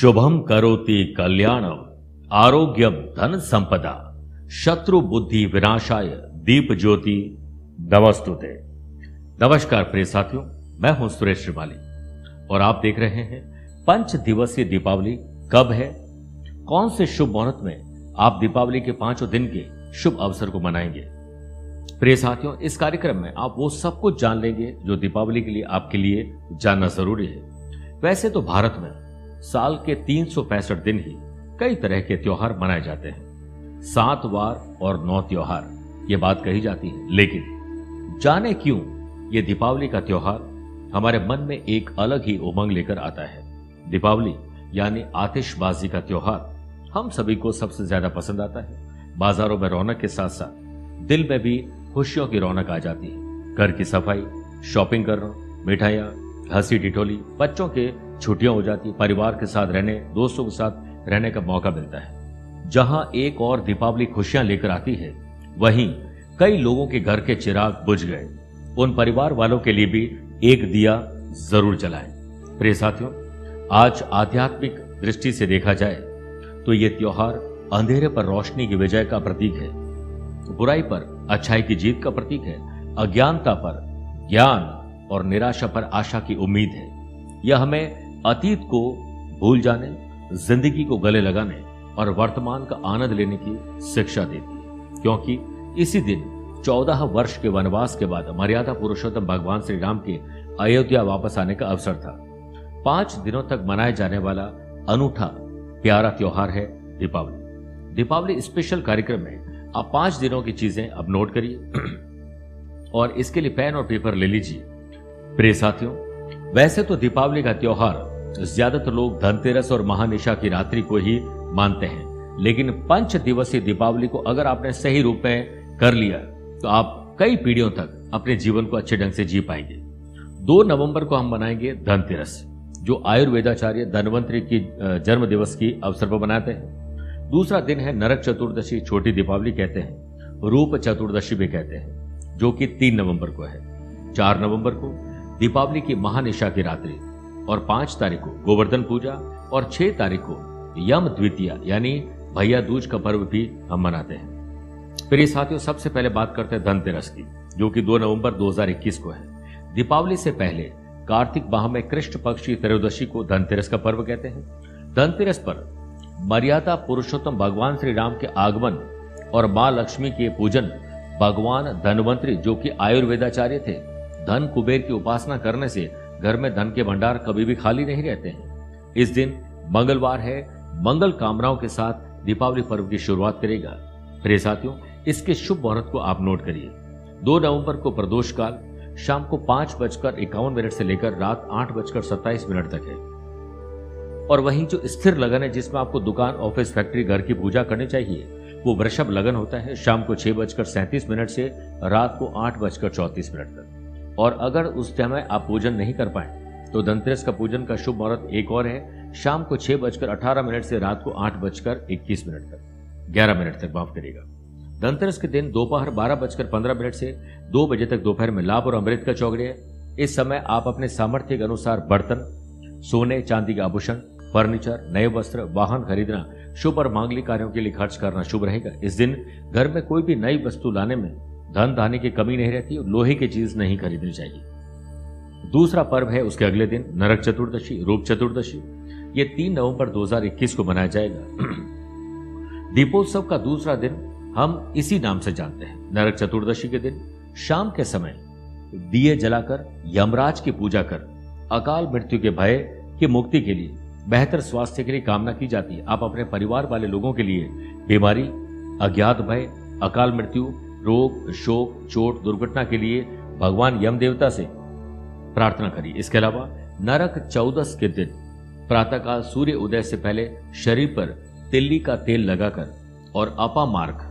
शुभम करोति कल्याणम आरोग्यम धन संपदा शत्रु बुद्धि विनाशाय दीप ज्योति नमस्तुते। नमस्कार प्रिय साथियों, मैं हूँ सुरेश श्रीमाली। और आप देख रहे हैं पंच दिवसीय दीपावली कब है? कौन से शुभ मुहूर्त में आप दीपावली के पाँचों दिन के शुभ अवसर को मनाएँगे? प्रिय साथियों, इस कार्यक्रम में आप वो सब कुछ जान लेंगे जो दीपावली के लिए आपके लिए जानना ज़रूरी है। वैसे तो भारत में साल के तीन दिन ही कई तरह के त्योहार मनाए जाते हैं। सात वार और नौ त्योहार, ये बात कही जाती है। लेकिन जाने क्यों ये दीपावली का त्योहार हमारे मन में एक अलग ही उमंग लेकर आता है। दीपावली यानी आतिशबाजी का त्योहार हम सभी को सबसे ज़्यादा पसंद आता है। बाजारों में रौनक के साथ साथ दिल में भी खुशियों की रौनक आ जाती है। घर की सफ़ाई, शॉपिंग करना, मिठाइयाँ हँसी टिटोली बच्चों के छुट्टियाँ हो जाती है परिवार के साथ रहने, दोस्तों के साथ रहने का मौका मिलता है। जहाँ एक और दीपावली खुशियाँ लेकर आती है, वहीं कई लोगों के घर के चिराग बुझ गए। उन परिवार वालों के लिए भी एक दिया ज़रूर जलाएँ। प्रिय साथियों, आज आध्यात्मिक दृष्टि से देखा जाए तो ये त्योहार अंधेरे पर रोशनी की विजय का प्रतीक है। बुराई पर, अच्छाई की जीत का प्रतीक है। अज्ञानता पर, ज्ञान और निराशा पर आशा की उम्मीद है। यह हमें अतीत को भूल जाने, ज़िंदगी को गले लगाने और वर्तमान का आनंद लेने की शिक्षा देती है। क्योंकि इसी दिन, चौदह वर्ष के वनवास के बाद मर्यादा पुरुषोत्तम भगवान श्री राम के अयोध्या वापस आने का अवसर था। पाँच दिनों तक मनाए जाने वाला अनूठा, प्यारा त्योहार है दीपावली। दीपावली स्पेशल कार्यक्रम में आप पाँच दिनों की चीज़ें अब नोट करिए। और इसके लिए पेन और पेपर ले लीजिए। प्रिय साथियों, वैसे तो दीपावली का त्योहार ज़्यादातर लोग धनतेरस और महानिशा की रात्रि को ही मानते हैं। लेकिन पंच दिवसीय दीपावली को अगर आपने सही रूप में कर लिया तो आप कई पीढ़ियों तक अपने जीवन को अच्छे ढंग से जी पाएँगे। दो नवंबर को हम मनाएँगे धनतेरस, जो आयुर्वेदाचार्य धनवंतरी की जन्म दिवस की अवसर पर मनाते हैं। दूसरा दिन है नरक चतुर्दशी, छोटी दीपावली कहते हैं, रूप चतुर्दशी भी कहते हैं, जो कि तीन नवंबर को है। चार नवंबर को दीपावली की महानिशा की रात्रि और पाँच तारीख को गोवर्धन पूजा और छह तारीख को यम द्वितीय, यानी भैया दूज का पर्व भी हम मनाते हैं। फिर इस साथियों, सबसे पहले बात करते हैं धनतेरस की, जो कि 2 नवंबर 2021 को है। दीपावली से पहले कार्तिक माह में कृष्ण पक्ष की त्रयोदशी को धनतेरस का पर्व कहते हैं। धनतेरस पर मर्यादा पुरुषोत्तम भगवान श्री राम के आगमन और माँ लक्ष्मी के पूजन भगवान धनवंतरी, जो कि आयुर्वेदाचार्य थे, धन कुबेर की उपासना करने से घर में धन के भंडार कभी भी खाली नहीं रहते हैं। इस दिन मंगलवार है, मंगल कामनाओं के साथ दीपावली पर्व की शुरुआत करेगा। प्रिय साथियों, इसके शुभ मुहूर्त को आप नोट करिए। दो नवंबर को प्रदोष काल, शाम को पाँच बजकर इक्यावन मिनट से लेकर रात आठ बजकर सत्ताईस मिनट तक है। और वहीं जो स्थिर लगन है, जिसमें आपको दुकान, ऑफ़िस, फैक्ट्री, घर की पूजा करनी चाहिए, वो वृषभ लगन होता है शाम को छह बजकर सैंतीस मिनट से रात को आठ बजकर चौतीस मिनट तक। और अगर उस समय आप पूजन नहीं कर पाए तो धनतेरस का पूजन का शुभ मुहूर्त एक और है। शाम को छह बजकर अठारह मिनट से रात को आठ बजकर इक्कीस मिनट तक, ग्यारह मिनट तक माफ़ करेगा धनतेरस के दिन दोपहर बारह बजकर पंद्रह मिनट से दो बजे तक दोपहर में लाभ और अमृत का चौगड़े है। इस समय आप अपने सामर्थ्य के अनुसार बर्तन, सोने, चांदी के आभूषण, फर्नीचर, नए वस्त्र, वाहन खरीदना, शुभ और मांगलिक कार्यों के लिए खर्च करना शुभ रहेगा। इस दिन घर में कोई भी नई वस्तु लाने में धन धाने की कमी नहीं रहती और लोहे की चीज़ नहीं खरीदनी चाहिए। दूसरा पर्व है उसके अगले दिन, नरक चतुर्दशी, रूप चतुर्दशी। ये तीन नवंबर 2021 को मनाया जाएगा। दीपोत्सव का दूसरा दिन हम इसी नाम से जानते हैं। नरक चतुर्दशी के दिन, शाम के समय दिए जलाकर, यमराज की पूजा कर, अकाल मृत्यु के भय की मुक्ति के लिए बेहतर स्वास्थ्य के लिए कामना की जाती है। आप अपने परिवार वाले लोगों के लिए बीमारी, अज्ञात भय, अकाल मृत्यु रोग, शोक, चोट, दुर्घटना के लिए भगवान यम देवता से प्रार्थना करिए इसके अलावा नरक चौदस के दिन, प्रातःकाल सूर्य उदय से पहले शरीर पर तिल्ली का तेल लगाकर और अपा मार्ग,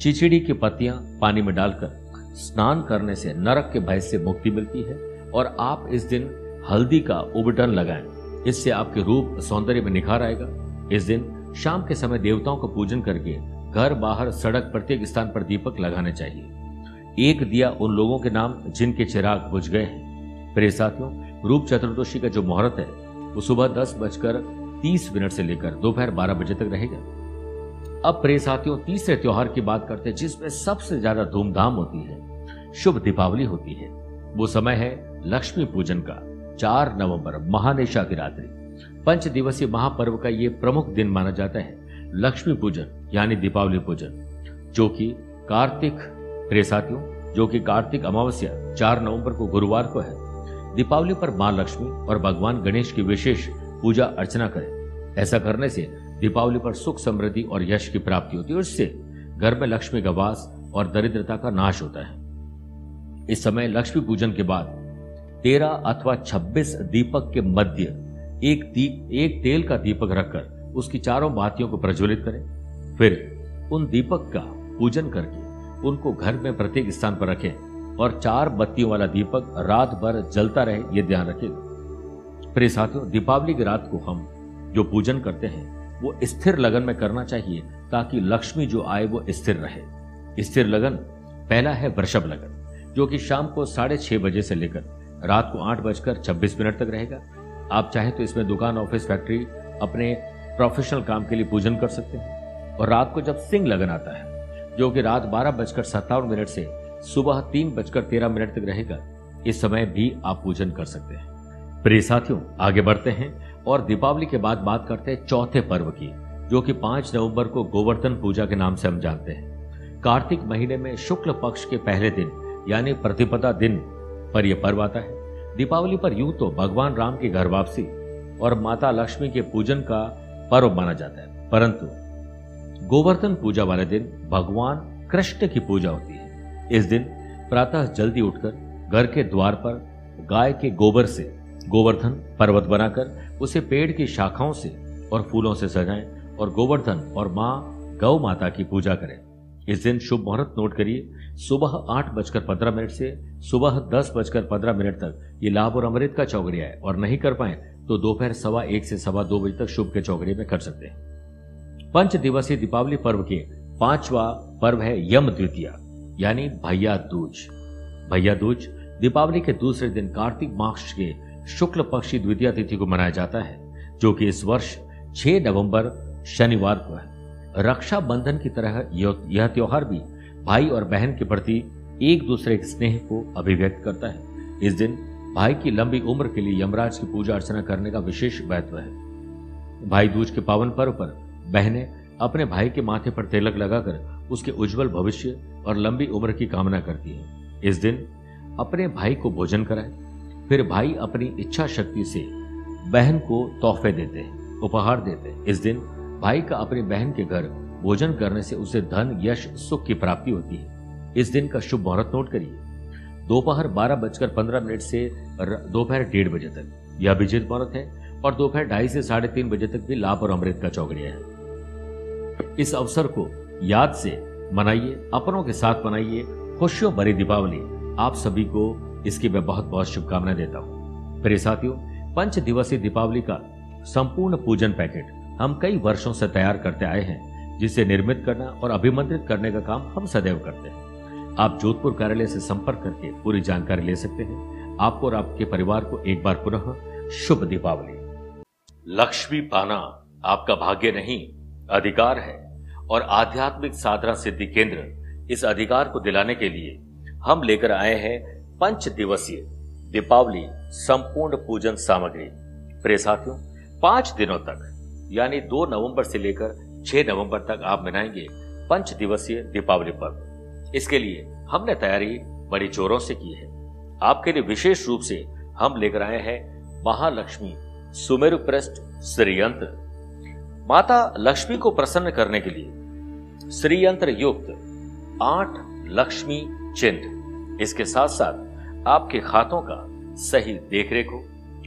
चिचिड़ी की पत्तियाँ पानी में डालकर स्नान करने से नरक के भय से मुक्ति मिलती है और आप इस दिन हल्दी का उबटन लगाएँ। इससे आपके रूप सौंदर्य में निखार आएगा। इस दिन शाम के समय देवताओं का पूजन करके घर बाहर सड़क प्रत्येक स्थान पर दीपक लगाने चाहिए। एक दिया उन लोगों के नाम जिनके चिराग बुझ गए हैं। प्रिय साथियों, रूप चतुर्दशी का जो मुहूर्त है, वो सुबह दस बजकर तीस मिनट से लेकर दोपहर बारह बजे तक रहेगा। अब प्रिय साथियों, तीसरे त्योहार की बात करते हैं, जिसमें सबसे ज़्यादा धूमधाम होती है, शुभ दीपावली होती है। वो समय है लक्ष्मी पूजन का, चार नवंबर, महानेशा की रात्रि। पंच दिवसीय महापर्व का ये प्रमुख दिन माना जाता है। लक्ष्मी पूजन, यानी दीपावली पूजन, जो कि कार्तिक, प्रिय साथियों, जो कि कार्तिक अमावस्या, चार नवंबर को गुरुवार को है। दीपावली पर माँ लक्ष्मी और भगवान गणेश की विशेष पूजा अर्चना करें। ऐसा करने से दीपावली पर सुख समृद्धि और यश की प्राप्ति होती है इससे घर में लक्ष्मी का वास और दरिद्रता का नाश होता है। इस समय लक्ष्मी पूजन के बाद तेरह अथवा छब्बीस दीपक के मध्य एक दीप एक तेल का दीपक रखकर उसकी चारों बातियों को प्रज्वलित करें। फिर उन दीपक का पूजन करके उनको घर में प्रत्येक स्थान पर रखें और चार बत्तियों वाला दीपक रात भर जलता रहे, ये ध्यान रखेगा प्रिय साथियों दीपावली की रात को हम जो पूजन करते हैं, वो स्थिर लगन में करना चाहिए ताकि लक्ष्मी जो आए वो स्थिर रहे। स्थिर लगन पहला है वृषभ लगन, जो कि शाम को साढ़े छह बजे से लेकर रात को आठ बजकर छब्बीस मिनट तक रहेगा। आप चाहे तो इसमें दुकान, ऑफ़िस, फैक्ट्री, अपने प्रोफेशनल काम के लिए पूजन कर सकते हैं। और रात को जब सिंह लगन आता है, जो कि रात बारह बजकर सत्तावन मिनट से सुबह तीन बजकर तेरह मिनट तक रहेगा, इस समय भी आप पूजन कर सकते हैं। प्रिय साथियों, आगे बढ़ते हैं और दीपावली के बाद बात करते हैं चौथे पर्व की, जो कि पाँच नवंबर को गोवर्धन पूजा के नाम से हम जानते हैं। कार्तिक महीने में शुक्ल पक्ष के पहले दिन, यानी प्रतिपदा दिन पर यह पर्व आता है। दीपावली पर यूँ तो भगवान राम की घर वापसी और माता लक्ष्मी के पूजन का पर्व माना जाता है। परंतु गोवर्धन पूजा वाले दिन भगवान कृष्ण की पूजा होती है। इस दिन प्रातः जल्दी उठकर घर के द्वार पर गाय के गोबर से गोवर्धन पर्वत बनाकर उसे पेड़ की शाखाओं से और फूलों से सजाएँ और गोवर्धन और माँ गौ माता की पूजा करें। इस दिन शुभ मुहूर्त नोट करिए। सुबह आठ बजकर पंद्रह मिनट से सुबह दस बजकर पंद्रह मिनट तक ये लाभ और अमृत का चौकड़िया है और नहीं कर पाए तो दोपहर सवा एक से सवा दो बजे तक शुभ के चौकड़िए में कर सकते हैं। पंच दिवसीय दीपावली पर्व के पांचवा पर्व है यम द्वितीय, यानी भैया दूज। भैया दूज दीपावली के दूसरे दिन कार्तिक मास के शुक्ल पक्षी द्वितीय तिथि को मनाया जाता है, जो कि इस वर्ष 6 नवंबर शनिवार को है। रक्षा बंधन की तरह यह त्योहार भी भाई और बहन के प्रति एक दूसरे के स्नेह को अभिव्यक्त करता है। इस दिन भाई की लंबी उम्र के लिए यमराज की पूजा अर्चना करने का विशेष महत्व है। भाई दूज के पावन पर्व पर बहनें अपने भाई के माथे पर तिलक लगाकर उसके उज्जवल भविष्य और लंबी उम्र की कामना करती हैं। इस दिन अपने भाई को भोजन कराए, फिर भाई अपनी इच्छा शक्ति से बहन को तोहफे देते हैं, उपहार देते हैं। इस दिन भाई का अपनी बहन के घर भोजन करने से उसे धन, यश, सुख की प्राप्ति होती है। इस दिन का शुभ मुहूर्त नोट करिए। दोपहर बारह बजकर पंद्रह मिनट से दोपहर डेढ़ बजे तक। यह अभिजित मुहूर्त है और दोपहर ढाई से साढ़े तीन बजे तक भी लाभ और अमृत का चौकड़िया है। इस अवसर को याद से मनाइए, अपनों के साथ मनाइए। खुशियों भरी दीपावली आप सभी को इसकी मैं बहुत बहुत शुभकामनाएँ देता हूँ। मेरे साथियों, पंच दिवसीय दीपावली का संपूर्ण पूजन पैकेट हम कई वर्षों से तैयार करते आए हैं, जिसे निर्मित करना और अभिमंत्रित करने का काम हम सदैव करते हैं। आप जोधपुर कार्यालय से संपर्क करके पूरी जानकारी ले सकते हैं। आपको और आपके परिवार को एक बार पुनः शुभ दीपावली। लक्ष्मी पाना आपका भाग्य नहीं, अधिकार है। और आध्यात्मिक साधना सिद्धि केंद्र इस अधिकार को दिलाने के लिए हम लेकर आए हैं पंच दिवसीय दीपावली संपूर्ण पूजन सामग्री। प्रिय साथियों, पाँच दिनों तक, यानी दो नवंबर से लेकर छह नवंबर तक आप मनाएँगे पंच दिवसीय दीपावली पर्व। इसके लिए हमने तैयारी बड़ी जोरों से की है। आपके लिए विशेष रूप से हम लेकर आए हैं महालक्ष्मी सुमेरु प्रस्ट श्रीयंत्र। माता लक्ष्मी को प्रसन्न करने के लिए श्रीयंत्र युक्त आठ लक्ष्मी चिन्ह, इसके साथ साथ आपके खातों का सही देखरेख हो।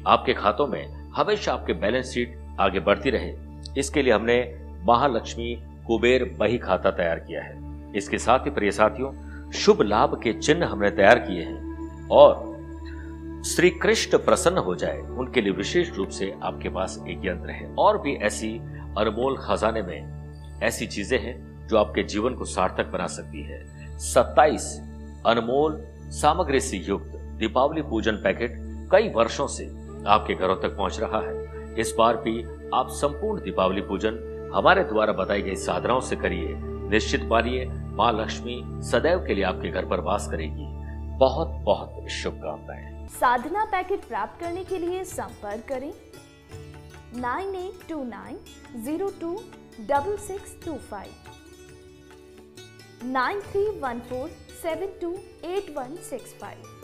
आपके खातों में हमेशा आपके बैलेंस शीट आगे बढ़ती रहे। इसके लिए हमने महालक्ष्मी कुबेर बही खाता तैयार किया है। इसके साथ ही प्रिय साथियों, शुभ लाभ के चिन्ह हमने तैयार किए हैं और श्री कृष्ण प्रसन्न हो जाए, उनके लिए विशेष रूप से आपके पास एक यंत्र है। और भी ऐसी अनमोल खजाने में ऐसी चीज़ें हैं जो आपके जीवन को सार्थक बना सकती है। 27 अनमोल, सामग्री से युक्त दीपावली पूजन पैकेट कई वर्षों से आपके घरों तक पहुँच रहा है। इस बार भी आप संपूर्ण दीपावली पूजन हमारे द्वारा बताई गई साधनाओं से करिए। निश्चित मानिए माँ लक्ष्मी सदैव के लिए आपके घर पर वास करेगी। बहुत बहुत शुभकामनाएँ। साधना पैकेट प्राप्त करने के लिए संपर्क करें। Nine eight two nine zero two double six two five. Nine three one four seven two eight one six five.